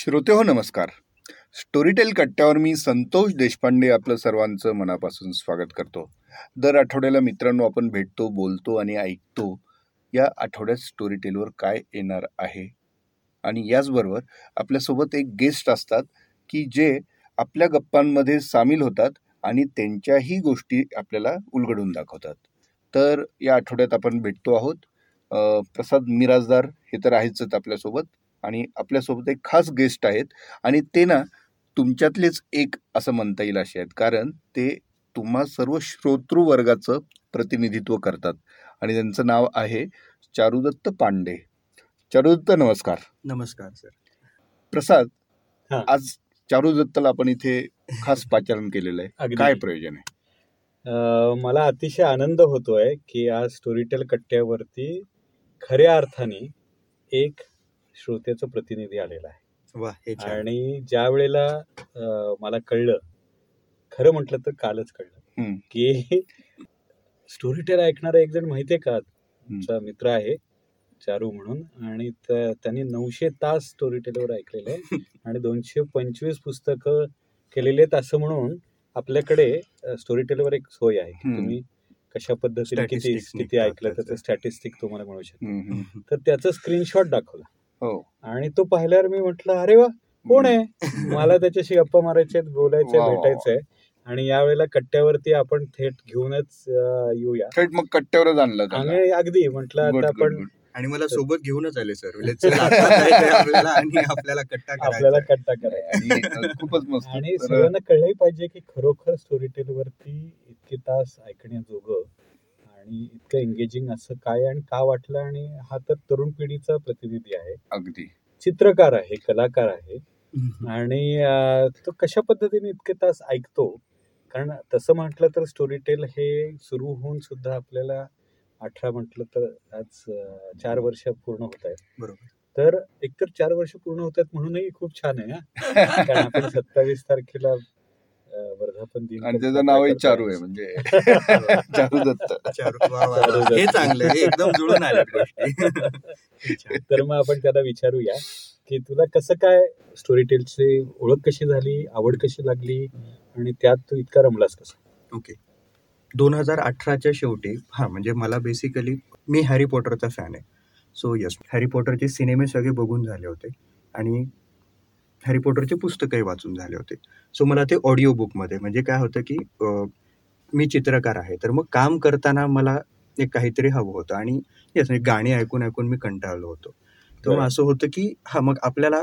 श्रोते हो नमस्कार. स्टोरीटेल कट्ट्यावर मी संतोष देशपांडे आपलं सर्वांचं मनापासून स्वागत करतो. दर आठवड्याला मित्रांनो आपण भेटतो बोलतो आणि ऐकतो. या आठवड्यात स्टोरीटेलवर काय येणार आहे? आणि याचबरोबर आपल्यासोबत एक गेस्ट असतात की जे आपल्या गप्पांमध्ये सामील होतात आणि त्यांच्याही गोष्टी आपल्याला उलगडून दाखवतात. तर या आठवड्यात आपण भेटतो आहोत. प्रसाद मिराजदार हे तर आहेच आपल्यासोबत. आणि आपल्यासोबत एक खास गेस्ट आहेत. आणि ते ना तुमच्यातलेच एक असं म्हणता येईल असे आहेत. कारण ते तुम्हा सर्व श्रोतृ वर्गाचं प्रतिनिधित्व करतात. आणि त्यांचं नाव आहे चारुदत्त पांडे. चारुदत्त नमस्कार. नमस्कार सर प्रसाद हा. आज चारुदत्तला आपण इथे खास पाचारण केलेलं आहे. काय प्रयोजन आहे? मला अतिशय आनंद होतोय की आज स्टोरीटेल कट्ट्यावरती खऱ्या अर्थाने एक श्रोत्याचं प्रतिनिधी आलेला आहे हे आणि ज्या वेळेला मला कळलं खरं म्हटलं तर कालच कळलं. की स्टोरीटेल ऐकणारा एक जण माहितीये का तुमचा मित्र आहे चारू म्हणून आणि त्यांनी नऊशे तास स्टोरीटेलवर ऐकलेले आहे आणि दोनशे पंचवीस पुस्तकं केलेली आहेत असं म्हणून आपल्याकडे स्टोरीटेलवर एक सोय आहे. तुम्ही कशा पद्धतीने किती किती ऐकलं त्याचे. स्टॅटिस्टिक तुम्हाला मिळू शकतो. तर त्याचं स्क्रीनशॉट दाखवला हो. आणि तो पाहिल्यावर मी म्हटलं अरे वा कोण आहे? मला त्याच्याशी गप्पा मारायचे बोलायचे. भेटायचंय आणि यावेळेला कट्ट्यावरती आपण थेट घेऊनच येऊया. थेट मग कट्ट्यावरच आणलं त्याला. आणि अगदी म्हटलं आता आपण. आणि मला सोबत घेऊनच आले सर. आणि आपल्याला कट्टा आपल्याला करायचा कट्टा करायचा आणि अ, खूपच मस्त. आणि तर- सगळ्यांना कळलंही पाहिजे की खरोखर स्टोरीटेल वरती इतके तास ऐकण्याजोगं आणि इतकं एंगेजिंग असं काय आणि का वाटलं आणि हा तर तरुण पिढीचा प्रतिनिधी आहे. अगदी. चित्रकार आहे कलाकार आहे. आणि तो कशा पद्धतीने इतके तास ऐकतो? कारण तसं म्हटलं तर स्टोरीटेल हे सुरू होऊन सुद्धा आपल्याला अठरा म्हटलं तर आज चार वर्ष पूर्ण होत आहेत. बरोबर. तर एकतर चार वर्ष पूर्ण होत आहेत म्हणूनही खूप छान आहे हा. कारण आपण सत्तावीस तारखेला वर्धापन दिन आणि त्याचं नावही करतो. चारू आहे म्हणजे चारू दत्त. चारू. हे चांगलं एकदम जुळून आले गोष्टी. तर मग आपण त्याला विचारूया की तुला कसं काय स्टोरी टेलची ओळख कशी झाली आवड कशी लागली आणि त्यात तू इतका रमलास कसा? ओके. दोन हजार अठराच्या शेवटी हा म्हणजे मला बेसिकली मी हॅरी पॉटरचा फॅन आहे. सो यस हॅरी पॉटरचे सिनेमे सगळे बघून झाले होते. आणि हॅरी पॉटरचे पुस्तकही वाचून झाले होते. सो मला ते ऑडिओ बुकमध्ये म्हणजे काय होतं की मी चित्रकार आहे तर मग काम करताना मला एक काहीतरी हवं होतं आणि येस गाणी ऐकून ऐकून मी कंटाळलो होतो. तर. असं होतं की हा मग आपल्याला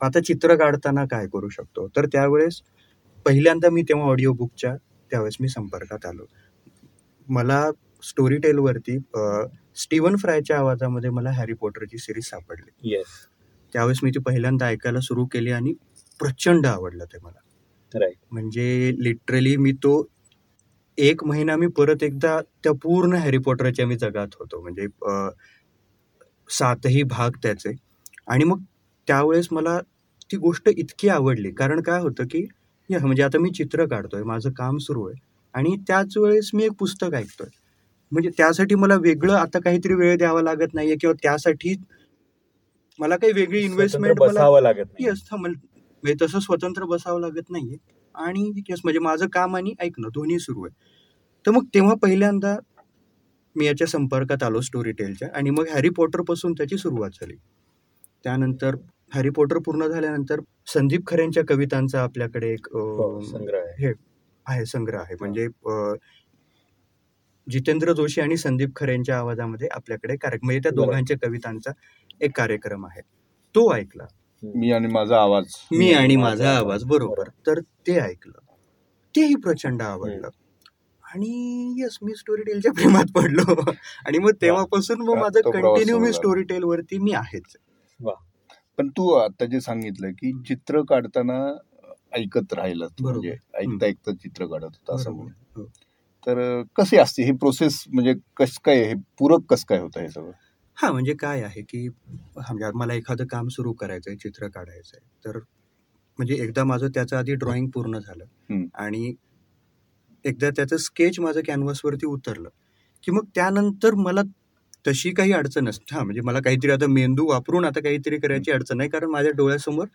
आता चित्र काढताना काय करू शकतो? तर त्यावेळेस पहिल्यांदा मी तेव्हा ऑडिओ बुकच्या त्यावेळेस मी संपर्कात आलो. मला स्टोरी टेलवरती स्टीवन फ्रायच्या आवाजामध्ये मला हॅरी पॉटरची सिरीज सापडली. येस त्यावेळेस मी ती पहिल्यांदा ऐकायला सुरू केली आणि प्रचंड आवडलं ते मला. राईट म्हणजे लिटरली मी तो एक महिना मी परत एकदा त्या पूर्ण हॅरी पॉटरच्या मी जगात होतो. म्हणजे सातही भाग त्याचे. आणि मग त्यावेळेस मला ती गोष्ट इतकी आवडली. कारण काय होतं की या म्हणजे आता मी चित्र काढतोय माझं काम सुरू आहे. आणि त्याच वेळेस मी एक पुस्तक ऐकतोय. म्हणजे त्यासाठी मला वेगळं आता काहीतरी वेळ द्यावा लागत नाहीये किंवा त्यासाठी मला काही वेगळी इन्व्हेस्टमेंट बसावं लागत नाही. म्हणजे तसं स्वतंत्र बसावं लागत नाहीये. आणि म्हणजे माझं काम आणि ऐकणं दोन्ही सुरू आहे. तर मग तेव्हा पहिल्यांदा मी याच्या संपर्कात आलो स्टोरी टेलच्या आणि मग हॅरी पॉटरपासून त्याची सुरुवात झाली. त्यानंतर हॅरी पॉटर पूर्ण झाल्यानंतर संदीप खरेंच्या कवितांचा आपल्याकडे एक हो, संग्रह आहे. आहे संग्रह आहे. म्हणजे जितेंद्र जोशी आणि संदीप खरेंच्या आवाजामध्ये आपल्याकडे कार्यक्रम म्हणजे त्या. दोघांच्या कवितांचा एक कार्यक्रम आहे. तो ऐकला. मी आणि माझा आवाज. मी आणि माझा आवाज बरोबर. तर ते ऐकलं. तेही प्रचंड आवडलं. आणि येस मी स्टोरी टेलच्या प्रेमात पडलो. आणि मग तेव्हापासून मग माझं कंटिन्यू मी. स्टोरी टेल वरती मी आहेच. पण तू आता जे सांगितलं की चित्र काढताना ऐकत राहिलं. म्हणजे ऐकता ऐकता चित्र काढत होता असं. म्हणून. हो. तर कशी असते? ही प्रोसेस म्हणजे कस काय हे पूरक कस काय होतं हे सगळं? हा म्हणजे काय आहे की मला एखादं काम सुरू करायचंय चित्र काढायचंय तर म्हणजे एकदा माझं त्याचं आधी ड्रॉइंग पूर्ण झालं. आणि एकदा त्याचं स्केच माझं कॅनव्हासवरती उतरलं की मग त्यानंतर मला तशी काही अडचण असते हा म्हणजे मला काहीतरी आता मेंदू वापरून आता काहीतरी करायची अडचण नाही कारण माझ्या डोळ्यासमोर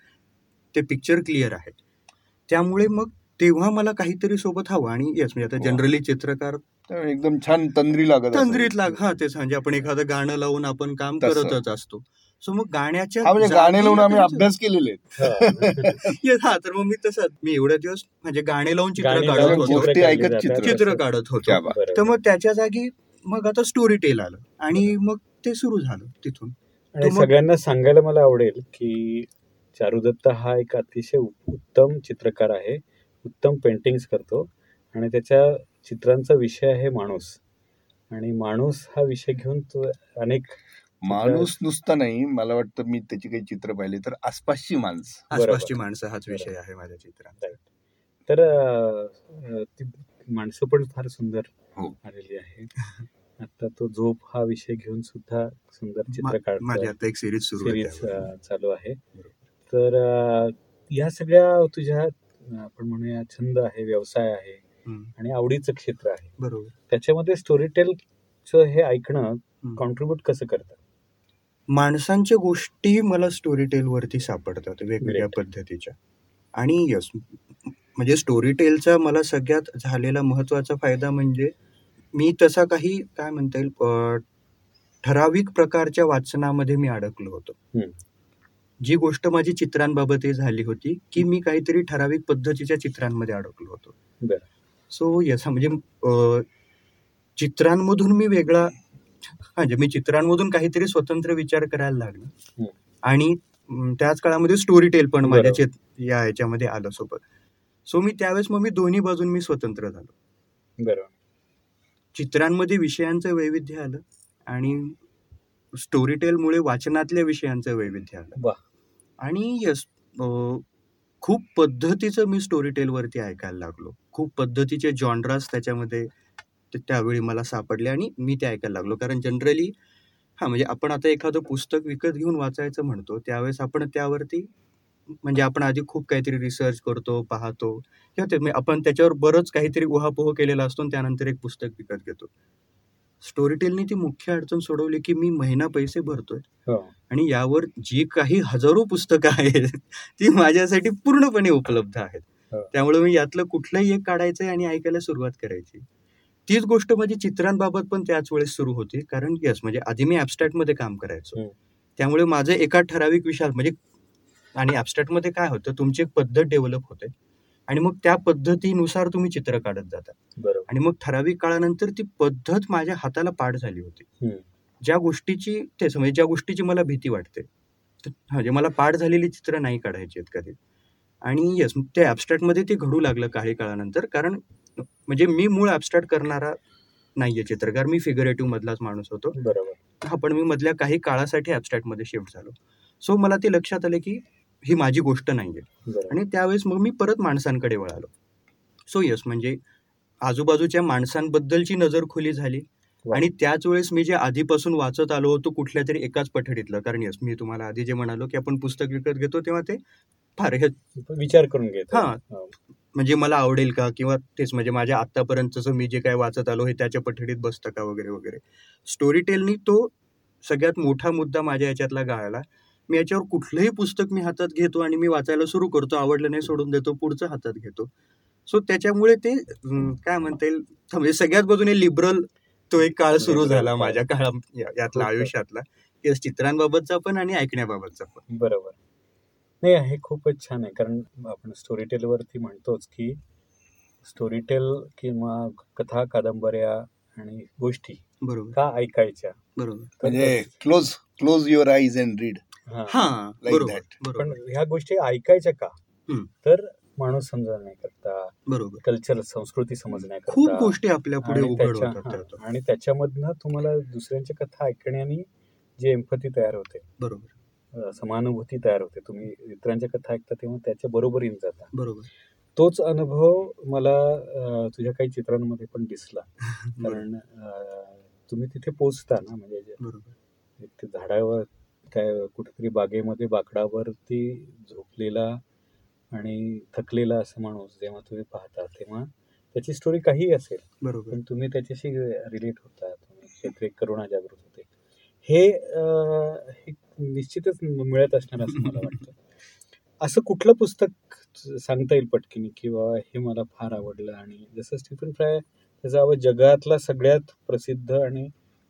ते पिक्चर क्लिअर आहे त्यामुळे मग तेव्हा मला काहीतरी सोबत हवं आणि येस म्हणजे आता. जनरली चित्रकार एकदम छान तंद्री लागत. तंद्रीत लाग हा तेच म्हणजे आपण एखादं गाणं लावून आपण काम. करतच असतो. सो मग गाण्याच्या म्हणजे गाणे लावून आम्ही अभ्यास केलेले हा. तर मग मी तसं मी एवढ्या दिवस म्हणजे गाणे लावून चित्र काढत होतो. चित्र काढत होतो. तर मग त्याच्या जागी मग आता स्टोरी टेल आलं. आणि मग ते सुरू झालं तिथून. आणि सगळ्यांना सांगायला मला आवडेल की चारुदत्त हा एक अतिशय उत्तम चित्रकार आहे. उत्तम पेंटिंग्स करतो. आणि त्याच्या चित्रांचा विषय आहे माणूस. आणि माणूस हा विषय घेऊन तो अनेक माणूस नुसता नाही मला वाटतं मी त्याची काही चित्र पाहिले तर आसपासची माणसं. आसपासची माणसं हाच विषय आहे माझ्या चित्रात तर ती माणसं पण फार सुंदर हो. आलेली आहे. आता तो झोप हा विषय घेऊन सुद्धा सुंदर चित्र काढतो आता एक सिरीज सुरू आहे सिरीज. चालू आहे. तर या सगळ्या तुझ्या आपण म्हणूया छंद आहे व्यवसाय आहे आणि आवडीचं क्षेत्र आहे. बरोबर. त्याच्यामध्ये स्टोरी टेलचं हे ऐकणं. कॉन्ट्रीब्युट कसं करतं? माणसांच्या गोष्टी मला स्टोरी टेल वरती सापडतात वेगवेगळ्या पद्धतीच्या. आणि यस म्हणजे स्टोरी टेलचा मला सगळ्यात झालेला महत्त्वाचा फायदा म्हणजे मी तसा काही काय म्हणता येईल ठराविक प्रकारच्या वाचनामध्ये मी अडकलो होतो. जी गोष्ट माझी चित्रांबाबत झाली होती की मी काहीतरी ठराविक पद्धतीच्या चित्रांमध्ये अडकलो होतो. बरं. सो यस म्हणजे चित्रांमधून मी वेगळा म्हणजे मी चित्रांमधून काहीतरी स्वतंत्र विचार करायला लागलो. आणि त्याच काळामध्ये स्टोरी टेल पण माझ्या. चित या ह्याच्यामध्ये आलं सोबत सो मी त्यावेळेस मग मी दोन्ही बाजून मी स्वतंत्र झालो बरोबर चित्रांमध्ये विषयांचं वैविध्य आलं आणि स्टोरी टेलमुळे वाचनातल्या विषयांचं वैविध्य आलं. आणि यस खूप पद्धतीचं मी स्टोरी टेलवरती ऐकायला लागलो. खूप पद्धतीचे जॉनरास त्याच्यामध्ये त्यावेळी मला सापडले आणि मी ते ऐकायला लागलो. कारण जनरली हां म्हणजे आपण आता एखादं पुस्तक विकत घेऊन वाचायचं म्हणतो त्यावेळेस आपण त्यावरती म्हणजे आपण आधी खूप काहीतरी रिसर्च करतो पाहतो. किंवा ते आपण त्याच्यावर बरंच काहीतरी उहापोह केलेला असतो त्यानंतर एक पुस्तक विकत घेतो. स्टोरी टेलनी ती मुख्य अडचण सोडवली की मी महिना पैसे भरतोय. हो. आणि यावर जी काही हजारो पुस्तकं आहेत ती माझ्यासाठी पूर्णपणे उपलब्ध आहेत. हो. त्यामुळे मी यातलं कुठलंही एक काढायचं आणि ऐकायला सुरुवात करायची. तीच गोष्ट माझी चित्रांबाबत पण त्याच वेळेस सुरू होती. कारण यस म्हणजे आधी मी मध्ये काम करायचो. त्यामुळे माझं एका ठराविक विषयात म्हणजे आणि मध्ये काय होतं तुमची एक पद्धत डेव्हलप होते. आणि मग त्या पद्धतीनुसार तुम्ही चित्र काढत जाता. बरोबर. आणि मग ठराविक काळानंतर ती पद्धत माझ्या हाताला पाठ झाली होती. ज्या गोष्टीची तेच म्हणजे ज्या गोष्टीची मला भीती वाटते. म्हणजे मला पाठ झालेली चित्र नाही काढायची आहेत कधी. आणि येस ते ॲबस्ट्रॅक्टमध्ये ते घडू लागलं काही काळानंतर. कारण म्हणजे मी मूळ ॲबस्ट्रॅक्ट करणारा नाहीये चित्रकार. मी फिगरेटिव्ह मधलाच माणूस होतो. बरोबर. हा पण मी मधल्या काही काळासाठी ॲबस्ट्रॅक्टमध्ये शिफ्ट झालो. सो मला ते लक्षात आलं की ही माझी गोष्ट नाहीये. आणि त्यावेळेस मग मी परत माणसांकडे वळालो. सो यस म्हणजे आजूबाजूच्या माणसांबद्दलची नजर खुली झाली. आणि त्याच वेळेस मी जे आधीपासून वाचत आलो होतो कुठल्या तरी एकाच पठडीतलं. कारण यस मी तुम्हाला आधी जे म्हणालो की आपण पुस्तक विकत घेतो तेव्हा ते फार हे विचार करून घेतो. हा. हो. म्हणजे मला आवडेल का? किंवा तेच म्हणजे माझ्या आतापर्यंतचं मी जे काय वाचत आलो हे त्याच्या पठडीत बसतं का वगैरे वगैरे. स्टोरी टेलनी तो सगळ्यात मोठा मुद्दा माझ्या याच्यातला गाळला मी याच्यावर कुठलंही पुस्तक मी हातात घेतो आणि मी वाचायला सुरू करतो आवडलं नाही सोडून देतो पुढचं हातात घेतो. सो त्याच्यामुळे ते काय म्हणता येईल? म्हणजे सगळ्यात बाजूने लिबरल तो एक काळ सुरू Liberal झाला. माझ्या काळा या- यातला. आयुष्यातला. की चित्रांबाबतचा पण आणि ऐकण्याबाबतचा पण. बरोबर. नाही हे खूपच छान आहे कारण आपण स्टोरी टेलवरती म्हणतोच की स्टोरी टेल किंवा कथा कादंबऱ्या आणि गोष्टी बरोबर. का ऐकायच्या? बरोबर. म्हणजे close close your eyes and read हा. बरोबर. पण ह्या गोष्टी ऐकायच्या का. तर माणूस समजण्याकरता बरोबर. कल्चर संस्कृती समजण्याकरता खूप गोष्टी आपल्या पुढे आणि उघड त्याच्या- होतात. त्यातून. आणि त्याच्यामधनं तुम्हाला दुसऱ्यांच्या कथा ऐकण्याने जी एम्पथी तयार होते. बरोबर. समानुभूती तयार होते. तुम्ही इतरांच्या कथा ऐकता तेव्हा त्याच्या बरोबरीने जाता. बरोबर. तोच अनुभव मला तुझ्या काही चित्रांमध्ये पण दिसला. कारण तुम्ही तिथे पोचता ना म्हणजे जे- बरोबर. एक ते झाडावर काय कुठेतरी बागेमध्ये बाकडावरती झोपलेला आणि थकलेला असं माणूस जेव्हा तुम्ही पाहता तेव्हा त्याची स्टोरी काही असेल बरोबर. पण तुम्ही त्याच्याशी रिलेट होता तुम्ही करुणा जागृत होते. हे निश्चितच मिळत असणार असं मला वाटतं. असं कुठलं पुस्तक सांगता येईल पटकीने की बाबा हे मला फार आवडलं आणि जसं स्टीफन फ्राय त्याचा आवाज जगातला सगळ्यात प्रसिद्ध आणि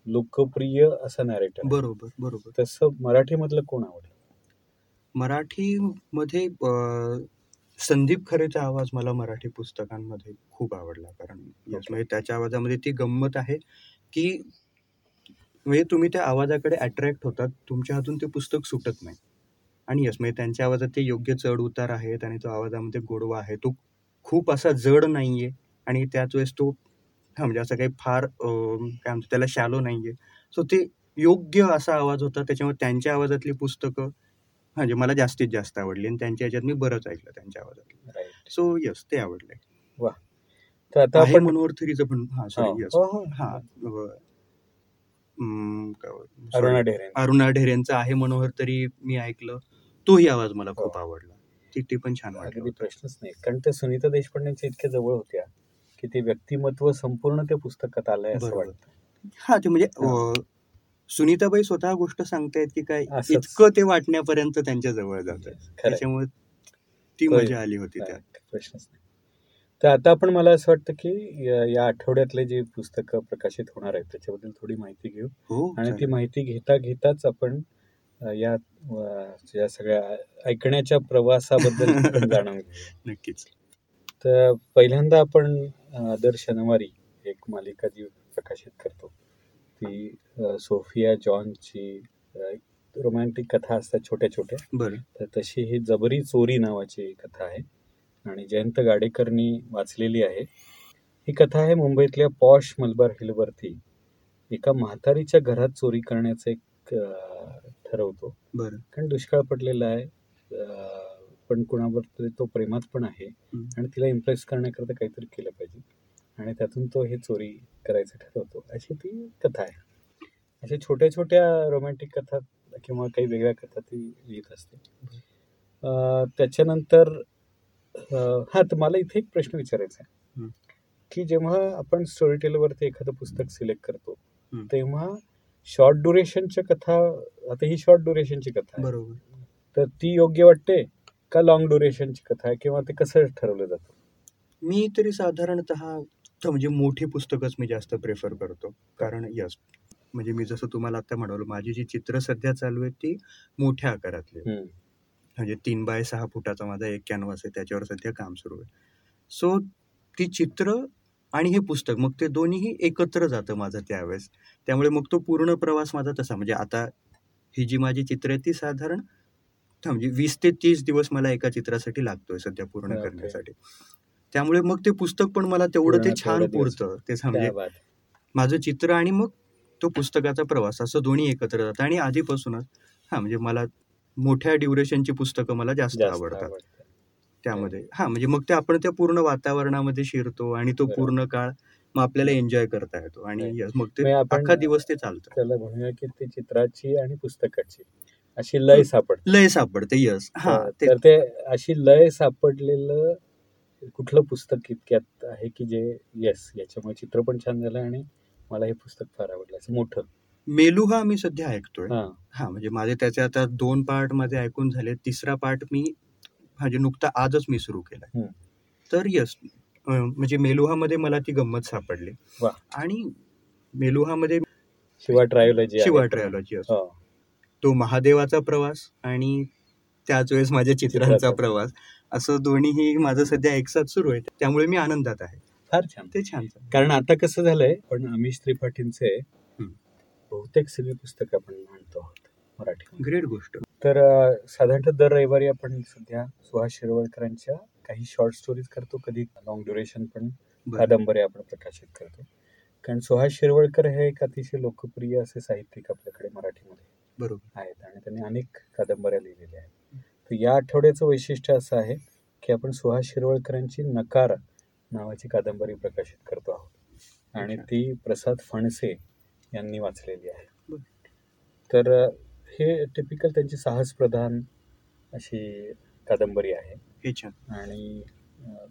लोकप्रिय असा नॅरेटर बरोबर बरोबर. तसं मराठीमधलं कोण आवडलं? मराठीमध्ये संदीप खरेचा आवाज मला मराठी पुस्तकांमध्ये खूप आवडला. कारण यस म्हणजे त्याच्या आवाजामध्ये ती गंमत आहे की म्हणजे तुम्ही त्या आवाजाकडे अट्रॅक्ट होतात तुमच्या हातून ते पुस्तक सुटत नाही. आणि यस म्हणजे त्यांच्या आवाजात ते योग्य चढ उतार आहेत आणि तो आवाजामध्ये गोडवा आहे. तो खूप असा जड नाहीये आणि त्याच वेळेस तो हा म्हणजे असं काही फार काय म्हणतो त्याला शॅलो नाहीये. सो ते योग्य असा आवाज होता त्याच्यामुळे त्यांच्या आवाजातली पुस्तकं म्हणजे मला जास्तीत जास्त आवडली आणि त्यांच्या ह्याच्यात मी बरंच ऐकलं त्यांच्या आवाजात सो यस ते आवडले. तर आता आहे आपण मनोहर थरीचं पण हा सॉरी यस हो, हो. हा. अरुणा ढेरे अरुणा ढेरेंचा आहे मनोहर तरी मी ऐकलं. तोही आवाज मला खूप हो. आवडला. ती ते पण छान वाटलं. प्रश्नच नाही. कारण त्या सुनीता देशपांडेंच्या इतक्या जवळ होत्या. की ते व्यक्तिमत्व संपूर्ण त्या पुस्तकात आलंय असं. वाटतं. हा ते म्हणजे सुनीताबाई स्वतः गोष्ट सांगतायत की काय. इतकं ते वाटण्यापर्यंत त्यांच्या जवळ जात. त्याच्यामुळे ती मजा आली होती त्यात. प्रश्नच नाही. तर आता आपण मला असं वाटतं की या आठवड्यातले जे पुस्तकं प्रकाशित होणार आहेत त्याच्याबद्दल थोडी माहिती घेऊ. हो आणि ती. माहिती घेता घेताच आपण या या सगळ्या ऐकण्याच्या प्रवासाबद्दल जाणून घेऊ नक्कीच. तर पहिल्यांदा आपण दर शनिवारी एक मालिका जी प्रकाशित करतो. ती सोफिया जॉनची रोमॅन्टिक कथा असतात छोट्या छोट्या बरं. तर तशी ही जबरी चोरी नावाची कथा आहे आणि जयंत गाडेकरनी वाचलेली आहे. ही कथा आहे मुंबईतल्या पॉश मलबार हिलवरती. एका म्हातारीच्या घरात चोरी करण्याचं एक ठरवतो. बरं. कारण दुष्काळ पडलेला आहे. पण कुणावर तरी तो प्रेमात पण आहे. आणि तिला इम्प्रेस करण्याकरता काहीतरी केलं पाहिजे. आणि त्यातून तो हे चोरी करायचं ठरवतो. अशी ती कथा आहे. अशा छोट्या छोट्या रोमॅन्टिक कथा किंवा काही वेगळ्या कथा ती लिहित असते. त्याच्यानंतर हा तर मला इथे एक प्रश्न विचारायचा आहे. की जेव्हा आपण स्टोरी टेलवरती एखादं पुस्तक सिलेक्ट करतो. तेव्हा शॉर्ट ड्युरेशनच्या कथा आता ही शॉर्ट ड्युरेशनची कथा बरोबर. तर ती योग्य वाटते? का लॉंग ड्युरेशनची कथा आहे किंवा ते कसं ठरवलं जातं? मी तरी साधारणतः म्हणजे मोठी पुस्तकच मी जास्त प्रेफर करतो. कारण यस म्हणजे मी जसं तुम्हाला आता म्हणालो माझी जी चित्र सध्या चालू आहेत ती मोठ्या आकारातली. म्हणजे तीन बाय सहा फुटाचा माझा एक कॅनव्हास आहे त्याच्यावर सध्या काम सुरू आहे. सो ती चित्र आणि हे पुस्तक मग ते दोन्हीही एकत्र जातं माझं त्यावेळेस. त्यामुळे मग तो पूर्ण प्रवास माझा तसा म्हणजे आता ही जी माझी चित्र आहे ती साधारण म्हणजे वीस ते तीस दिवस मला एका चित्रासाठी लागतोय सध्या पूर्ण. करण्यासाठी त्यामुळे मग ते पुस्तक पण मला तेवढं ते छान. पुरतं ते म्हणजे. माझं चित्र आणि मग तो पुस्तकाचा प्रवास असं दोन्ही एकत्र जातं आणि आधीपासूनच हा म्हणजे मला मोठ्या ड्युरेशनची पुस्तकं मला जास्त आवडतात आवडतं. त्यामध्ये हा म्हणजे मग ते आपण त्या पूर्ण वातावरणामध्ये शिरतो आणि तो. पूर्ण काळ मग आपल्याला एन्जॉय करता येतो आणि मग ते अख्खा दिवस ते चालतं त्याला म्हणूया की ते चित्राची आणि पुस्तकाची अशी लय सापडते. लय सापडते यस हा तर- ते अशी लय सापडलेलं कुठलं पुस्तक इतक्यात आहे की जे येस याच्यामुळे चित्र पण छान झालं आणि मला हे पुस्तक फार आवडलं असं मोठं. मेलुहा मी सध्या ऐकतोय. हा. हा म्हणजे माझे त्याचे आता दोन पार्ट माझे ऐकून झाले. तिसरा पार्ट मी म्हणजे नुकता आजच मी सुरू हम्म. तर यस म्हणजे मेलुहामध्ये मला ती गंमत सापडली. वा. आणि मेलुहामध्ये शिवा ट्रायोलॉजी शिवा ट्रायोलॉजी असतो हो. तो महादेवाचा प्रवास आणि त्याच वेळेस माझ्या चित्रांचा प्रवास. असं दोन्हीही माझं सध्या एकसाथ सुरू आहे. त्यामुळे मी आनंदात आहे. फार छान. ते छान कारण आता कसं झालंय पण अमिश त्रिपाठींचे. बहुतेक सगळी पुस्तकं आपण आणतो आहोत मराठी. ग्रेट गोष्ट. तर साधारणतः दर रविवारी आपण सध्या सुहास शिरवळकरांच्या काही शॉर्ट स्टोरीज करतो कधी लॉंग ड्युरेशन पण बरं. कादंबऱ्या आपण प्रकाशित करतो. कारण सुहास शिरवळकर हे एक अतिशय लोकप्रिय असे साहित्यिक आपल्याकडे मराठीमध्ये. बरोबर. आहेत आणि त्यांनी अनेक कादंबऱ्या लिहिलेल्या आहेत. तर या आठवड्याचं वैशिष्ट्य असं आहे की आपण सुहास शिरवळकरांची नकार नावाची कादंबरी प्रकाशित करतो आहोत. आणि. ती प्रसाद फणसे यांनी वाचलेली आहे. तर हे टिपिकल त्यांची साहस प्रधान अशी कादंबरी आहे. आणि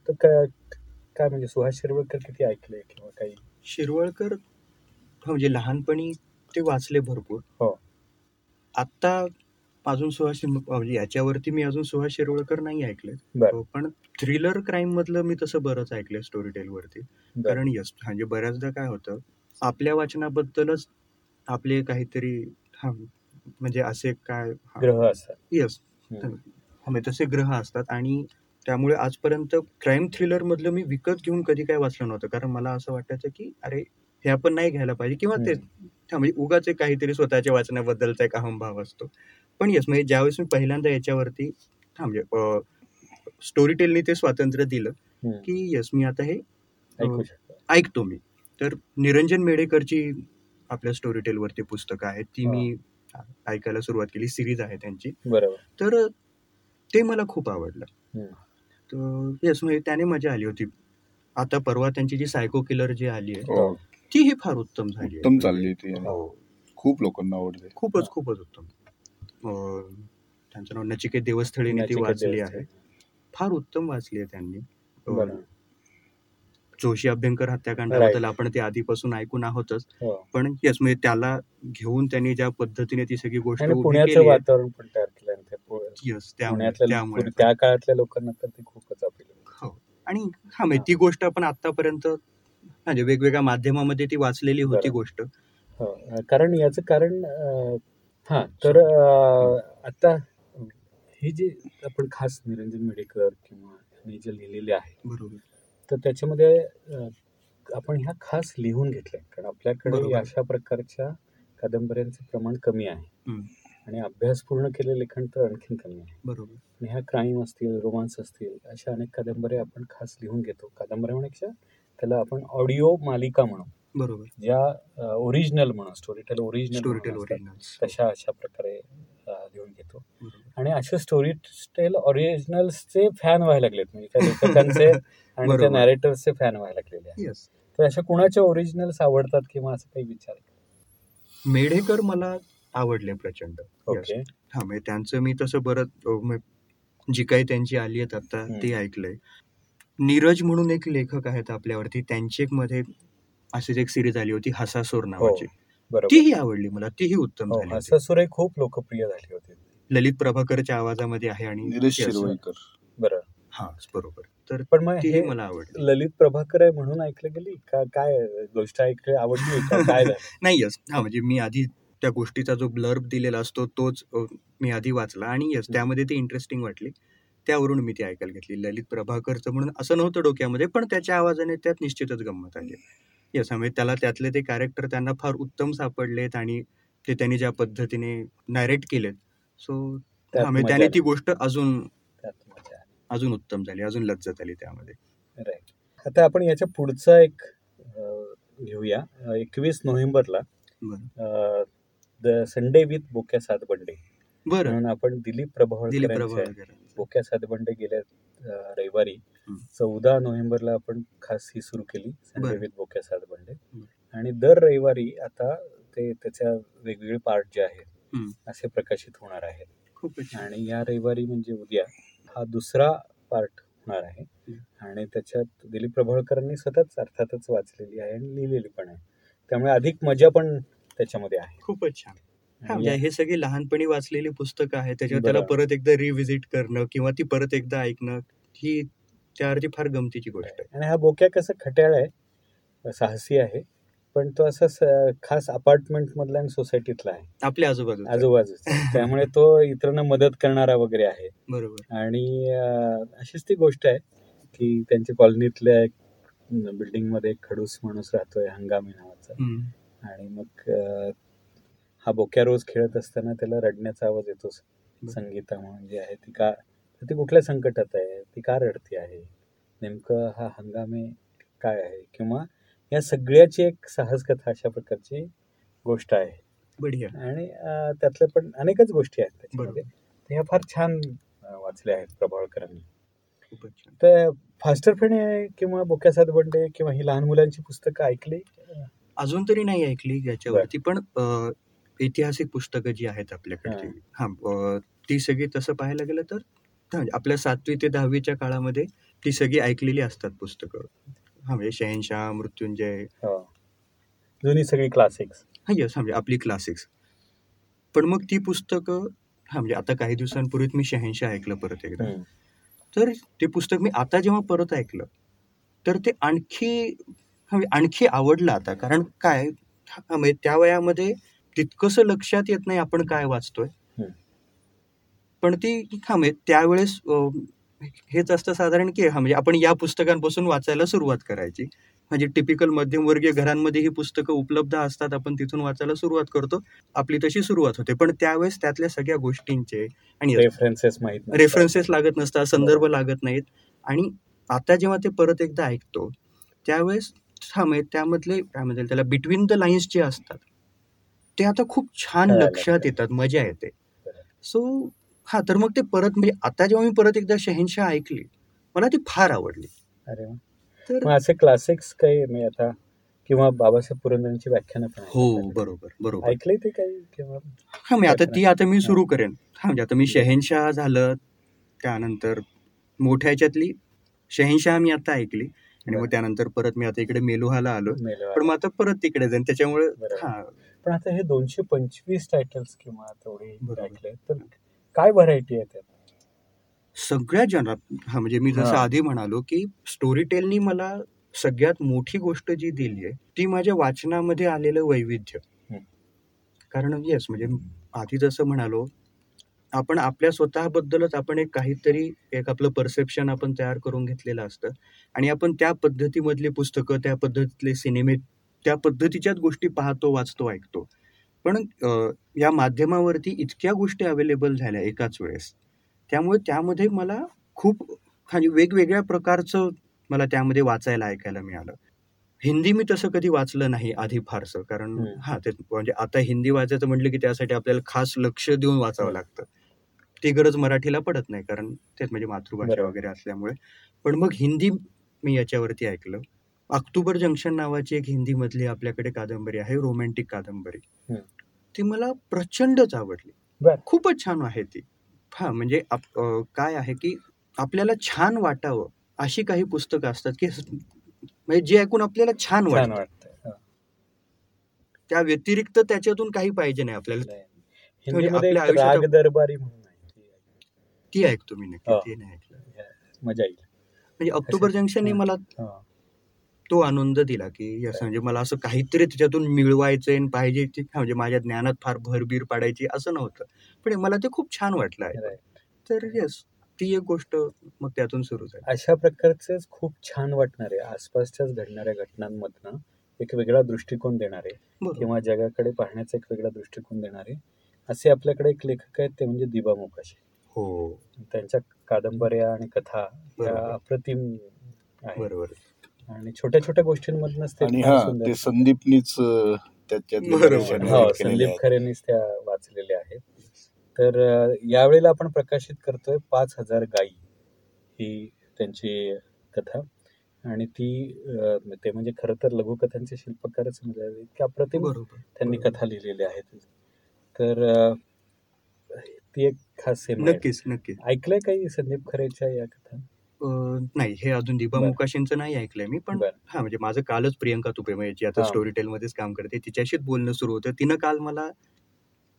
तर काय काय म्हणजे सुहास शिरवळकर किती ऐकले किंवा काही? शिरवळकर म्हणजे लहानपणी ते वाचले भरपूर. हो. आत्ता अजून सुहास म्हणजे याच्यावरती मी अजून सुहास शिरोळकर नाही ऐकले बरं. पण थ्रिलर क्राईम मधलं मी तसं बरंच ऐकलंय स्टोरी टेल वरती. कारण यस म्हणजे बऱ्याचदा काय होतं आपल्या वाचनाबद्दलच आपले काहीतरी हा म्हणजे असे काय ग्रह असतात. येस. म्हणजे तसे ग्रह असतात आणि त्यामुळे आजपर्यंत क्राईम थ्रिलर मधलं मी विकत घेऊन कधी काय वाचलं नव्हतं. कारण मला असं वाटायचं की अरे हे आपण नाही घ्यायला पाहिजे किंवा ते हा, म्हणजे उगाच काहीतरी स्वतःच्या वाचण्याबद्दलचा एक अहमभाव असतो. पण येस म्हणजे ज्यावेळेस मी पहिल्यांदा याच्यावरती हा म्हणजे स्टोरी टेलनी ते स्वातंत्र्य दिलं. की येस मी आता हे ऐकतो मी. तर निरंजन मेडेकरची आपल्या स्टोरी टेलवरती पुस्तकं आहेत. ती मी ऐकायला सुरुवात केली. सिरीज आहे त्यांची. तर ते मला खूप आवडलं. तर येस म्हणजे त्याने मजा आली होती. आता परवा त्यांची जी सायको किलर जी आली आहे हो, तीही फार उत्तम झाली उत्तम चालली ती हो. खूप लोकांना आवडते खूपच खूपच उत्तम. अं, त्यांचं नाव नचिकेत देवस्थळीने ती वाचली. आहे. फार उत्तम वाचली आहे त्यांनी. जोशी अभ्यंकर हत्याकांडाबद्दल आपण ते आधीपासून ऐकून आहोतच. हो. पण येस म्हणजे त्याला घेऊन त्यांनी ज्या पद्धतीने ती सगळी गोष्ट पुण्याचं वातावरण पण तयार केलं त्या काळातल्या लोकांना तर ते खूपच हो. आणि हा म्हणजे ती गोष्ट आपण आतापर्यंत म्हणजे वेगवेगळ्या माध्यमामध्ये ती वाचलेली होती. गोष्ट. हो कारण याचं कारण हा तर आता हे जे आपण खास निरंजन मेडेकर किंवा जे लिहिलेले आहे बरोबर. तर त्याच्यामध्ये आपण ह्या खास लिहून घेतल्या. कारण आपल्याकडे. अशा प्रकारच्या कादंबऱ्यांचं प्रमाण कमी आहे. आणि अभ्यास पूर्ण केलेलं लेखन तर आणखीन कमी आहे. बरोबर. आणि ह्या क्राईम असतील रोमांस असतील अशा अनेक कादंबऱ्या आपण खास लिहून घेतो. कादंबऱ्या म्हणण्यापेक्षा त्याला आपण ऑडिओ मालिका म्हणू. बरोबर. ज्या ओरिजिनल म्हणू story tell original story tell original तशा अशा प्रकारे लिहून घेतो. आणि असे स्टोरी टेल ओरिजिनल्सचे फॅन व्हायला लागलेत. म्हणजे त्या लेखकांचे आणि त्या. नॅरेटर्सचे फॅन व्हायला लागलेले आहेत. तर अशा कुणाच्या ओरिजिनल्स आवडतात किंवा असं काही विचार? मेढेकर मला आवडले प्रचंड. ओके हा म्हणजे त्यांचं मी तसं बरं अं, म- जी काही त्यांची आली आहेत आता. ते ऐकलंय. नीरज म्हणून एक लेखक आहेत आपल्यावरती. त्यांची एक मध्ये अशीच एक सिरीज आली होती हसासोर नावाची. बरोबर. तीही आवडली मला तीही उत्तम हो झाली होती. हससुर हे खूप लोकप्रिय झाली होती. ललित प्रभाकरच्या आवाजामध्ये आहे आणि नीरज बरं. हा बरोबर. तर पण मग हे मला आवडली. ललित प्रभाकर आहे म्हणून ऐकलं गेली? का काय गोष्ट ऐकली आवडली काय नाही यस. हा म्हणजे मी आधी त्या गोष्टीचा जो ब्लर्ब दिलेला असतो तोच मी आधी वाचला आणि यस त्यामध्ये ती इंटरेस्टिंग वाटली. त्यावरून मी ती ऐकायला घेतली. ललित प्रभाकरचं म्हणून असं नव्हतं डोक्यामध्ये पण त्याच्या आवाजाने त्यात निश्चितच गंमत आली. म्हणजे त्याला त्यातले ते कॅरेक्टर त्यांना फार उत्तम सापडलेत आणि ते त्यांनी ज्या पद्धतीने नॅरेट केलेत सो त्यामुळे त्याने. ती गोष्ट अजून. अजून उत्तम झाली अजून लज्जत आली त्यामध्ये. आता आपण याच्या पुढचा एक घेऊया. एकवीस नोव्हेंबरला बरं. The Sunday with Bokya Satbande बरं. म्हणून आपण दिलीप प्रभावळकर बोक्या सातबंडे गेल्या रविवारी. चौदा नोव्हेंबरला आपण खास ही सुरू केली. विथ बोक्या सातबंडे. आणि दर रविवारी आता ते त्याच्या वेगवेगळे पार्ट जे आहेत. असे प्रकाशित होणार आहेत आणि या रविवारी म्हणजे उद्या हा दुसरा पार्ट होणार आहे. आणि त्याच्यात दिलीप प्रभावळकरांनी स्वतःच अर्थातच वाचलेली आहे आणि लिहिलेली पण आहे त्यामुळे अधिक मजा पण त्याच्यामध्ये आहे खूपच छान हा, म्हणजे हे सगळी लहानपणी वाचलेली पुस्तकं आहेत त्याच्यावर त्याला. परत एकदा रिव्हिजिट करणं किंवा ती परत एकदा ऐकणं ही त्यावरती फार गमतीची गोष्ट आहे. आणि हा बोक्या कसा खट्याळ आहे साहसी आहे पण तो असा खास अपार्टमेंट मधला आणि सोसायटीतला आहे. आपल्या आजूबाजूला आजूबाजूचा. त्यामुळे तो इतरांना मदत करणारा वगैरे आहे. बरोबर. आणि अशीच ती गोष्ट आहे की त्यांच्या कॉलनीतल्या एक बिल्डिंगमध्ये एक खडूस माणूस राहतोय हंगामी नावाचा. आणि मग हा बोक्या रोज खेळत असताना त्याला रडण्याचा आवाज येतो. बरं. संगीता म्हणून जी आहे ती का ती कुठल्या संकटात आहे? ती का रडती आहे? नेमकं हा हंगामे काय आहे? किंवा या सगळ्याची एक साहस कथा अशा प्रकारची गोष्ट आहे. बढिया. आणि त्यातल्या पण अनेकच गोष्टी आहेत त्याच्यामध्ये. ह्या फार छान वाचल्या आहेत प्रभावळकरांनी छान. तर फास्टर फेणे किंवा बोक्या सातबंडे किंवा ही लहान मुलांची पुस्तकं ऐकली? अजून तरी नाही ऐकली याच्यावरती पण ऐतिहासिक पुस्तकं जी आहेत आपल्याकडची. हा. ती सगळी तसं पाहायला गेलं तर आपल्या सातवी ते दहावीच्या काळामध्ये ती सगळी ऐकलेली असतात पुस्तकं. हा म्हणजे शहनशाह मृत्युंजय. हो. जुनी सगळी क्लासिक्स हा यस म्हणजे आपली क्लासिक्स पण मग ती पुस्तकं हा म्हणजे आता काही दिवसांपूर्वीच मी शहनशाह ऐकलं परत एकदा. तर ते पुस्तक मी आता जेव्हा परत ऐकलं तर ते आणखी म्हणजे आणखी आवडलं आता. कारण काय? म्हणजे त्या वयामध्ये तितकंसं लक्षात येत नाही आपण काय वाचतोय. पण ती हा म्हणजे त्यावेळेस हेच असतं साधारण की हा म्हणजे आपण या पुस्तकांपासून वाचायला सुरुवात करायची. म्हणजे टिपिकल मध्यमवर्गीय घरांमध्ये ही पुस्तकं उपलब्ध असतात आपण तिथून वाचायला सुरुवात करतो. आपली तशी सुरुवात होते. पण त्यावेळेस त्यातल्या सगळ्या गोष्टींचे आणि रेफरन्सेस माहीत. रेफरन्सेस लागत नसतात संदर्भ लागत नाहीत. आणि आता जेव्हा ते परत एकदा ऐकतो त्यावेळेस म्हणजे त्यामधले काय म्हणतात त्याला बिटवीन द लाईन्स जे असतात ते आता खूप छान लक्षात. येतात मजा येते. सो हा तर मग ते परत म्हणजे आता जेव्हा मी परत एकदा शहनशाह ऐकली मला ती फार आवडली अरे. तर असे क्लासिक्स काही मी आता किंवा बाबासाहेब पुरंदरेंची व्याख्यानं हो. बरोबर बरोबर ऐकलंय ते काही हा म्हणजे आता ती आता मी. सुरू करेन हा म्हणजे आता मी शहनशाह झालं त्यानंतर मोठ्या ह्याच्यातली शहनशाह मी आता ऐकली आणि मग. त्यानंतर परत मी आता इकडे मेलुहाला आलो. पण मग आता परत तिकडे जाईन त्याच्यामुळे पण आता हे दोनशे पंचवीस टायटल्स किंवा तेवढे तर काय व्हरायटी आहे त्यात सगळ्या जन हा म्हणजे मी जसं. आधी म्हणालो की स्टोरी टेलनी मला सगळ्यात मोठी गोष्ट जी दिली आहे ती माझ्या वाचनामध्ये आलेलं वैविध्य. कारण येस म्हणजे आधी जसं म्हणालो आपण आपल्या स्वतःबद्दलच आपण एक काहीतरी एक आपलं परसेप्शन आपण तयार करून घेतलेलं असतं. आणि आपण त्या पद्धतीमधली पुस्तकं त्या पद्धतीतले सिनेमे त्या पद्धतीच्याच गोष्टी पाहतो वाचतो ऐकतो. पण या माध्यमावरती इतक्या गोष्टी अवेलेबल झाल्या एकाच वेळेस. त्यामुळे त्यामध्ये मला खूप म्हणजे वेगवेगळ्या प्रकारचं मला त्यामध्ये वाचायला ऐकायला मिळालं. हिंदी मी तसं कधी वाचलं नाही आधी फारसं कारण. हा ते म्हणजे आता हिंदी वाचायचं म्हटलं की त्यासाठी आपल्याला खास लक्ष देऊन वाचावं. लागतं. ती गरज मराठीला पडत नाही कारण तेच म्हणजे मातृभाषा. वगैरे असल्यामुळे. पण मग हिंदी मी याच्यावरती ऐकलं. ऑक्टोबर जंक्शन नावाची एक हिंदीमधली आपल्याकडे कादंबरी आहे रोमॅन्टिक कादंबरी. ती मला प्रचंडच आवडली. खूपच छान आहे ती. हा म्हणजे काय आहे की आपल्याला छान वाटावं अशी काही पुस्तकं असतात की म्हणजे जे ऐकून आपल्याला छान वाटतं. त्या व्यतिरिक्त त्याच्यातून काही पाहिजे नाही आपल्याला. राग दरबारी ती ऐकतो मी नक्की. ते नाही ऐकलं मजा येईल. म्हणजे ऑक्टोबर जंक्शनने हा. मला. तो आनंद दिला की म्हणजे मला असं काहीतरी त्याच्यातून मिळवायचंय आणि पाहिजे म्हणजे माझ्या ज्ञानात फार भरबीर पाडायची असं नव्हतं. पण मला ते खूप छान वाटलं आहे. तर येस ती एक गोष्ट मग त्यातून सुरू झाली. अशा प्रकारचेच खूप छान वाटणारे आसपासच्याच घडणाऱ्या घटनांमधनं एक वेगळा दृष्टिकोन देणारे किंवा जगाकडे पाहण्याचा एक वेगळा दृष्टिकोन देणारे असे आपल्याकडे एक लेखक आहेत ते म्हणजे दिबा मोकाशी हो. त्यांच्या कादंबऱ्या आणि कथा या बरोबर. अप्रतिम बरोबर. आणि छोट्या छोट्या गोष्टींमधनच ते हा संदीपनीच हो, संदीप आहेत. खरेनीच त्या वाचलेल्या आहेत. तर यावेळेला आपण प्रकाशित करतोय पाच हजार गायी ही त्यांची कथा. आणि ती ते म्हणजे खरं तर लघुकथांचे शिल्पकारच म्हणजे इतके अप्रतिम बरोबर. त्यांनी. कथा लिहिलेल्या आहेत. तर ती एक खास. नक्कीच नक्कीच ऐकलंय काही संदीप खरेच्या या कथा नाही हे अजून दिबा. मुकाशींचं नाही ऐकलंय मी पण. हा म्हणजे माझं कालच प्रियंका तुपे म्हणजे जी आता. स्टोरी टेल मध्येच काम करते तिच्याशीच बोलणं सुरू होतं तिनं काल मला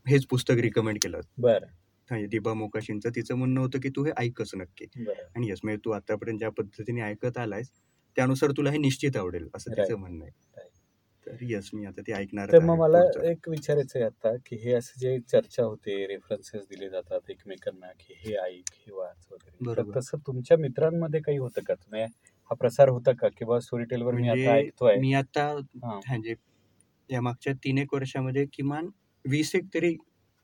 हेच पुस्तक रिकमेंड केलं बरं म्हणजे दिबा मोकाशींचं तिचं म्हणणं होतं की तू हे ऐकच नक्की आणि यस म्हणजे तू आतापर्यंत ज्या पद्धतीने ऐकत आलायस त्यानुसार तुला हे निश्चित आवडेल असं. तिचं म्हणणं आहे यस मी आता ते ऐकणार तर मग मला एक विचारायचं आहे आता की हे असं जे चर्चा होते रेफरन्सेस दिले जातात एकमेकांना की हे ऐक हे वाच वगैरे. तसं तुमच्या मित्रांमध्ये काही होतं का तुम्ही हा प्रसार होता का किंवा स्टोरी टेलवर मी आता ऐकतोय मी आता. म्हणजे या मागच्या तीन एक वर्षामध्ये किमान वीस एक तरी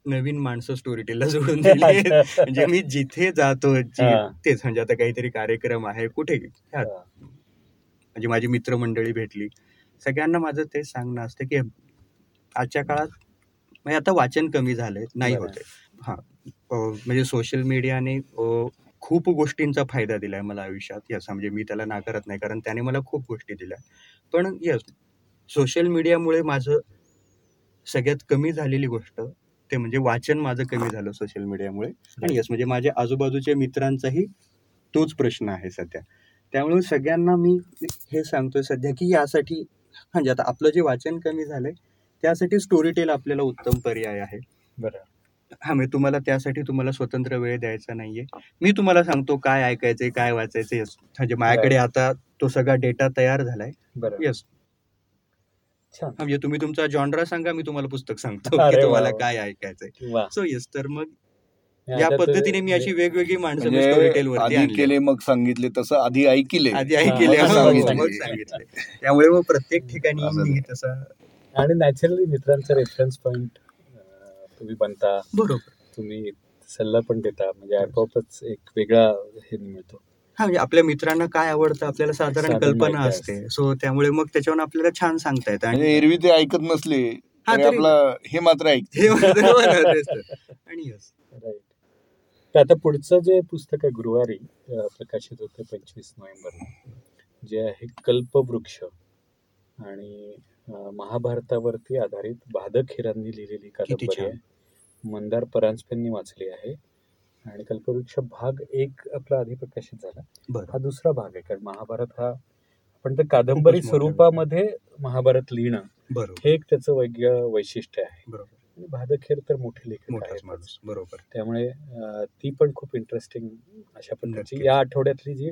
नवीन माणसं स्टोरी टेलला जोडून दिली. म्हणजे मी जिथे जातो. तेच म्हणजे आता काहीतरी कार्यक्रम आहे कुठे. म्हणजे माझी मित्रमंडळी भेटली सगळ्यांना माझं ते सांगणं असतं की आजच्या काळात म्हणजे आता वाचन कमी झालंय नाही. होते हा. म्हणजे सोशल मीडियाने खूप गोष्टींचा फायदा दिलाय मला आयुष्यात यस म्हणजे मी त्याला नाकारत नाही कारण त्याने मला खूप गोष्टी दिल्या. पण यस सोशल मीडियामुळे माझं सगळ्यात कमी झालेली गोष्ट ते म्हणजे वाचन माझं कमी झालं सोशल मीडियामुळे. आणि यस म्हणजे माझ्या आजूबाजूच्या मित्रांचाही तोच प्रश्न आहे सध्या. त्यामुळे सगळ्यांना मी हे सांगतोय सध्या की यासाठी म्हणजे आता आपलं जे वाचन कमी झालंय त्यासाठी स्टोरी टेल आपल्याला उत्तम पर्याय आहे. बरं. हा म्हणजे तुम्हाला त्यासाठी तुम्हाला स्वतंत्र वेळ द्यायचा नाहीये. मी तुम्हाला सांगतो काय ऐकायचंय काय वाचायचंय yes. म्हणजे माझ्याकडे आता तो सगळा डेटा तयार झालाय. येस म्हणजे तुम्ही तुमचा जॉनरा सांगा मी तुम्हाला पुस्तक सांगतो की तुम्हाला. काय ऐकायचंय. सो येस तर मग या पद्धतीने मी अशी वेगवेगळी माणसं म्हणजे वरती केले मग सांगितले तसं आधी ऐकिले. आधी ऐकले मग हो, सांगितले. त्यामुळे मग प्रत्येक ठिकाणी तसा आणि नॅचरली मित्रांचा रेफरन्स पॉइंट तुम्ही बनता. बरोबर. तुम्ही सल्ला पण देता. म्हणजे आपोआपच एक वेगळा हे मिळतो. हा म्हणजे आपल्या मित्रांना काय आवडतं आपल्याला साधारण कल्पना असते. सो त्यामुळे मग त्याच्यावर आपल्याला छान सांगता येतं. म्हणजे आणि एरवी ते ऐकत नसले हा, आपला हे मात्र ऐकते. हे. आणि तर आता पुढचं जे पुस्तक आहे गुरुवारी प्रकाशित होतं पंचवीस नोव्हेंबरला जे आहे कल्पवृक्ष. आणि महाभारतावरती आधारित भादक हिरांनी लिहिलेली कादंबरी. आहे. मंदार परांजपेंनी वाचली आहे. आणि कल्पवृक्ष भाग एक आपला आधी प्रकाशित झाला. हा दुसरा भाग आहे कारण महाभारत हा आपण तर कादंबरी. स्वरूपामध्ये महाभारत लिहिणं हे एक त्याचं वेगळं वैशिष्ट्य आहे. बरोबर. आणि भादखेर तर मोठे लेखक माणूस बरोबर त्यामुळे ती पण खूप इंटरेस्टिंग अशा नक्कीच. या आठवड्यातली जी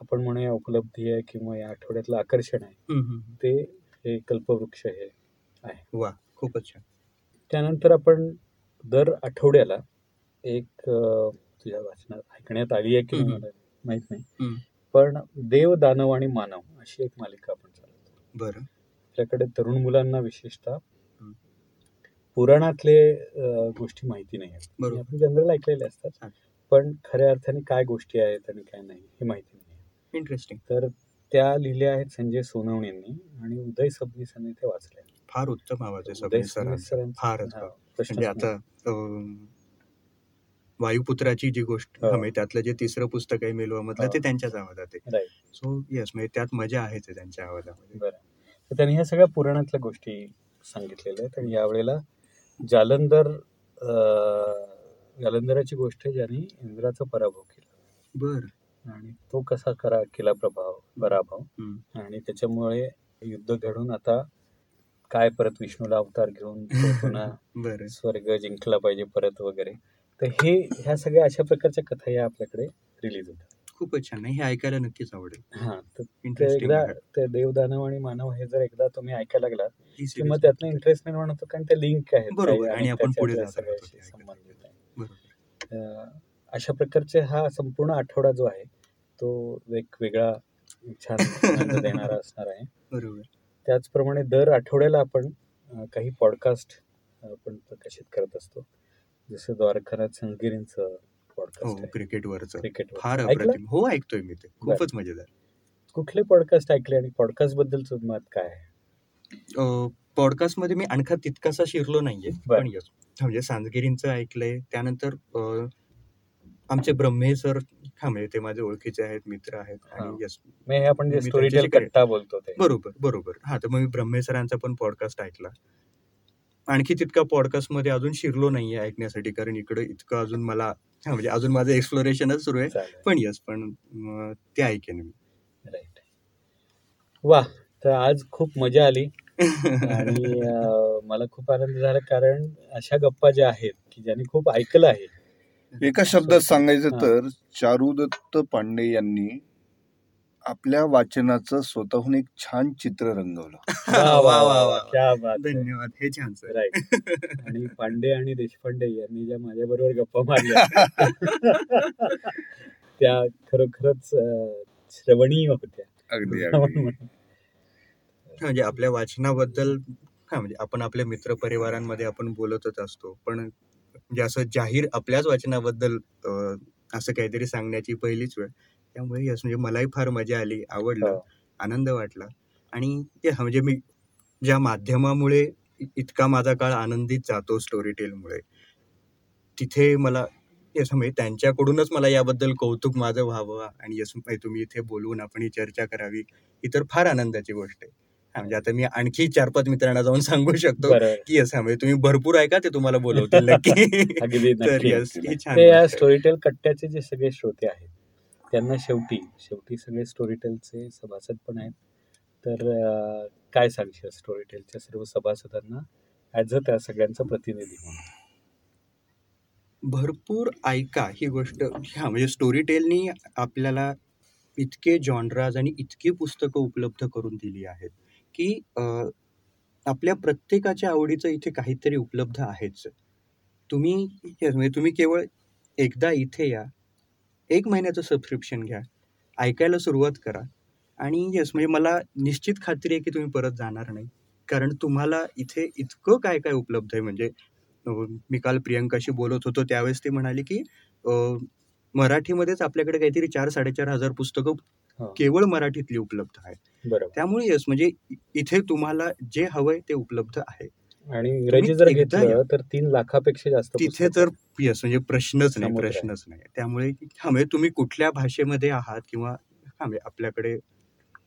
आपण म्हणूया उपलब्धी आहे किंवा या आठवड्यातलं आकर्षण आहे. ते हे कल्पवृक्ष हे वा खूपच छान त्यानंतर आपण दर आठवड्याला एक तुझ्या वाचनात ऐकण्यात आली आहे की. मला माहीत नाही. पण देव दानव आणि मानव अशी एक मालिका आपण चालवतो बरं आपल्याकडे तरुण मुलांना विशेषतः. पुराणातले गोष्टी माहिती नाही आहेत. आपण जनरल ऐकलेले असतात. पण खऱ्या अर्थाने काय गोष्टी आहेत आणि काय नाही हे माहिती नाही इंटरेस्टिंग तर त्या लिहिल्या आहेत संजय सोनवणेंनी आणि उदय सबनीस यांनी ते वाचल्या फार उत्तम आवाज आहे म्हणजे. आता वायुपुत्राची जी गोष्ट हो. त्यातलं जे तिसरं पुस्तक आहे मेलवा मधलं हो. ते त्यांच्याच आवाजात आहे. सो येस म्हणजे त्यात मजा आहे त्यांच्या आवाजामध्ये बरं तर त्यांनी ह्या सगळ्या पुराणातल्या गोष्टी सांगितलेल्या आहेत आणि यावेळेला जालंधर जालंधराची गोष्ट आहे ज्यांनी इंद्राचा पराभव केला. बर. आणि तो कसा करा केला प्रभाव पराभव. आणि त्याच्यामुळे युद्ध घडून आता काय परत विष्णूला अवतार घेऊन पुन्हा स्वर्ग जिंकला पाहिजे परत वगैरे. तर हे ह्या सगळ्या अशा प्रकारच्या कथा या आपल्याकडे रिलीज होतात. खूपच छान. हे ऐकायला नक्कीच आवडेल. हा तर ते इंटरेस्टिंग एकदा ते देवदानव आणि मानव हे जर एकदा तुम्ही ऐकायला लागलात की मग त्यातनं इंटरेस्ट निर्माण होतो कारण ते लिंक आहेत बरोबर, आणि आपण पुढे संबंधित आहे. अशा प्रकारचे हा संपूर्ण आठवडा जो आहे तो एक वेगळा छान देणारा असणार आहे. बरोबर. त्याचप्रमाणे दर आठवड्याला आपण काही पॉडकास्ट आपण प्रकाशित करत असतो. जसं द्वारकानाथ संगिरींचं पॉडकास्ट आहे. क्रिकेटवरचं. क्रिकेट फार अप्रतिम. हो ऐकतोय मी ते. खूपच मजेदार. कुठले पॉडकास्ट ऐकले आणि पॉडकास्ट बद्दलचं मत काय आहे? पॉडकास्टमध्ये मी आणखा तितकासा शिरलो नाहीये. पण. म्हणजे सांजगिरींचं ऐकलंय. त्यानंतर आमचे ब्रह्मे सर हा म्हणजे ते माझे ओळखीचे आहेत मित्र आहेत. हा. आणि हे आपण जे स्टोरी बोलतो बरोबर बरोबर. हा तर मग मी ब्रह्मे सरांचा पण पॉडकास्ट ऐकला. आणखी तितका पॉडकास्टमध्ये अजून शिरलो नाहीये ऐकण्यासाठी कारण इकडे इतकं अजून मला म्हणजे अजून माझं एक्सप्लोरेशनच सुरू आहे. पण यस पण ते ऐकेन मी. राईट वा तर आज खूप मजा आली. आणि मला खूप आनंद झाला कारण अशा गप्पा ज्या आहेत की ज्यांनी खूप ऐकलं आहे. एका शब्दात सांगायचं. तर चारुदत्त पांडे यांनी आपल्या वाचनाचं स्वतःहून एक छान चित्र रंगवलं. वा वा वा वा क्या बात आहे. धन्यवाद. हे छान सर. आणि पांडे आणि देशपांडे यांनी ज्या माझ्या बरोबर गप्पा मारल्या. त्या खरोखरच श्रवणीय होत्या. अगदी अगदी. म्हणजे आपल्या वाचनाबद्दल हा म्हणजे आपण आपल्या मित्र परिवारांमध्ये आपण बोलतच असतो. पण म्हणजे असं जाहीर आपल्याच वाचनाबद्दल असं काहीतरी सांगण्याची पहिलीच वेळ. त्यामुळे यस म्हणजे मलाही फार मजा आली आवडलं हो. आनंद वाटला आणि ते म्हणजे मी ज्या माध्यमामुळे इतका माझा काळ आनंदीत जातो स्टोरी टेलमुळे तिथे मला यस म्हणजे त्यांच्याकडूनच मला याबद्दल कौतुक माझं व्हावं आणि यस म्हणजे तुम्ही इथे बोलवून आपण ही चर्चा करावी ही तर फार आनंदाची गोष्ट आहे म्हणजे आता मी आणखी चार पाच मित्रांना जाऊन सांगू शकतो की यस म्हणजे तुम्ही भरपूर ऐका ते तुम्हाला बोलवतील नक्की अगदी तर नक्की. यस ही आहे. स्टोरीटेल कट्ट्याचे जे सगळे श्रोते आहेत त्यांना शेवटी शेवटी सगळे स्टोरीटेलचे सभासद पण आहेत. तर काय सांगशील स्टोरीटेलच्या सर्व सभासदांना ॲज अ त्या सगळ्यांचा प्रतिनिधी? म्हणून भरपूर ऐका ही गोष्ट. ह्या म्हणजे स्टोरी टेलनी आपल्याला इतके जॉनराज आणि इतकी पुस्तकं उपलब्ध करून दिली आहेत की आपल्या प्रत्येकाच्या आवडीचं इथे काहीतरी उपलब्ध आहेच. तुम्ही म्हणजे तुम्ही केवळ एकदा इथे या एक महिन्याचं सबस्क्रिप्शन घ्या. ऐकायला सुरुवात करा. आणि येस म्हणजे मला निश्चित खात्री आहे की तुम्ही परत जाणार नाही. कारण तुम्हाला इथे इतकं काय काय उपलब्ध आहे. म्हणजे मी काल प्रियंकाशी बोलत होतो. त्यावेळेस ती म्हणाली की मराठीमध्येच आपल्याकडे काहीतरी चार साडेचार हजार पुस्तकं. केवळ मराठीतली उपलब्ध आहेत. त्यामुळे येस म्हणजे इथे तुम्हाला जे हवंय ते उपलब्ध आहे. आणि इंग्रजी जर घेतलं. तर तीन लाखापेक्षा जास्त तिथे. तर येस म्हणजे प्रश्नच नाही. प्रश्नच नाही त्यामुळे म्हणजे तुम्ही कुठल्या भाषेमध्ये आहात किंवा म्हणजे आपल्याकडे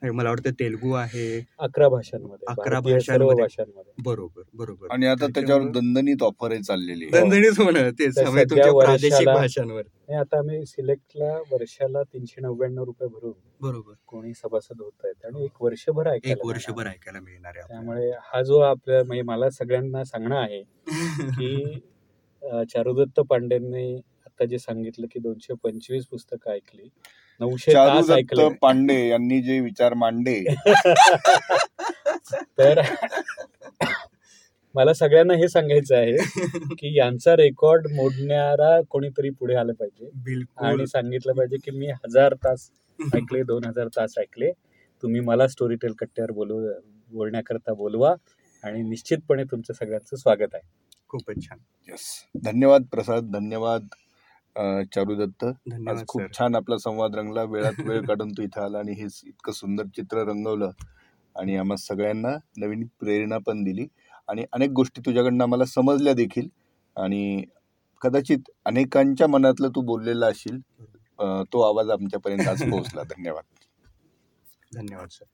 मला वाटतं तेलगू आहे अकरा भाषांमध्ये अकरा भाषांमध्ये. बरोबर बरोबर आणि आता त्याच्यावर दणदणीत ऑफरही चाललेली आहे. दणदणीत होणं तेच तुमच्या प्रादेशिक वर्षाला- भाषांवर आता आम्ही सिलेक्टला वर्षाला तीनशे नव्याण्णव रुपये भरून बरोबर कोणी सभासद होत आहेत आणि एक वर्षभर ऐकायला एक. वर्षभर ऐकायला मिळणार आहे. त्यामुळे हा जो आपल्या म्हणजे मला सगळ्यांना सांगणं आहे की चारुदत्त पांडेंनी आता जे सांगितलं की दोनशे पंचवीस पुस्तकं ऐकली नऊशे पांडे यांनी जे विचार मांडले. तर मला सगळ्यांना हे सांगायचं आहे की यांचा रेकॉर्ड मोडणारा कोणीतरी पुढे आलं पाहिजे. आणि सांगितलं पाहिजे की मी हजार तास ऐकले दोन हजार तास ऐकले. तुम्ही मला स्टोरी टेल कट्ट्यावर बोलव बोलण्याकरता बोलवा आणि निश्चितपणे तुमचं सगळ्यांचं स्वागत आहे. खूपच छान. येस धन्यवाद प्रसाद धन्यवाद. चारुदत्त आज खूप छान आपला संवाद रंगला. वेळात वेळ काढून तू इथं आला आणि हे इतकं सुंदर चित्र रंगवलं. आणि आम्हा सगळ्यांना नवीन प्रेरणा पण दिली. आणि अनेक गोष्टी तुझ्याकडनं आम्हाला समजल्या देखील. आणि कदाचित अनेकांच्या मनातलं तू बोललेला असशील अं, तो आवाज आमच्यापर्यंत आज पोहोचला. धन्यवाद. धन्यवाद सर.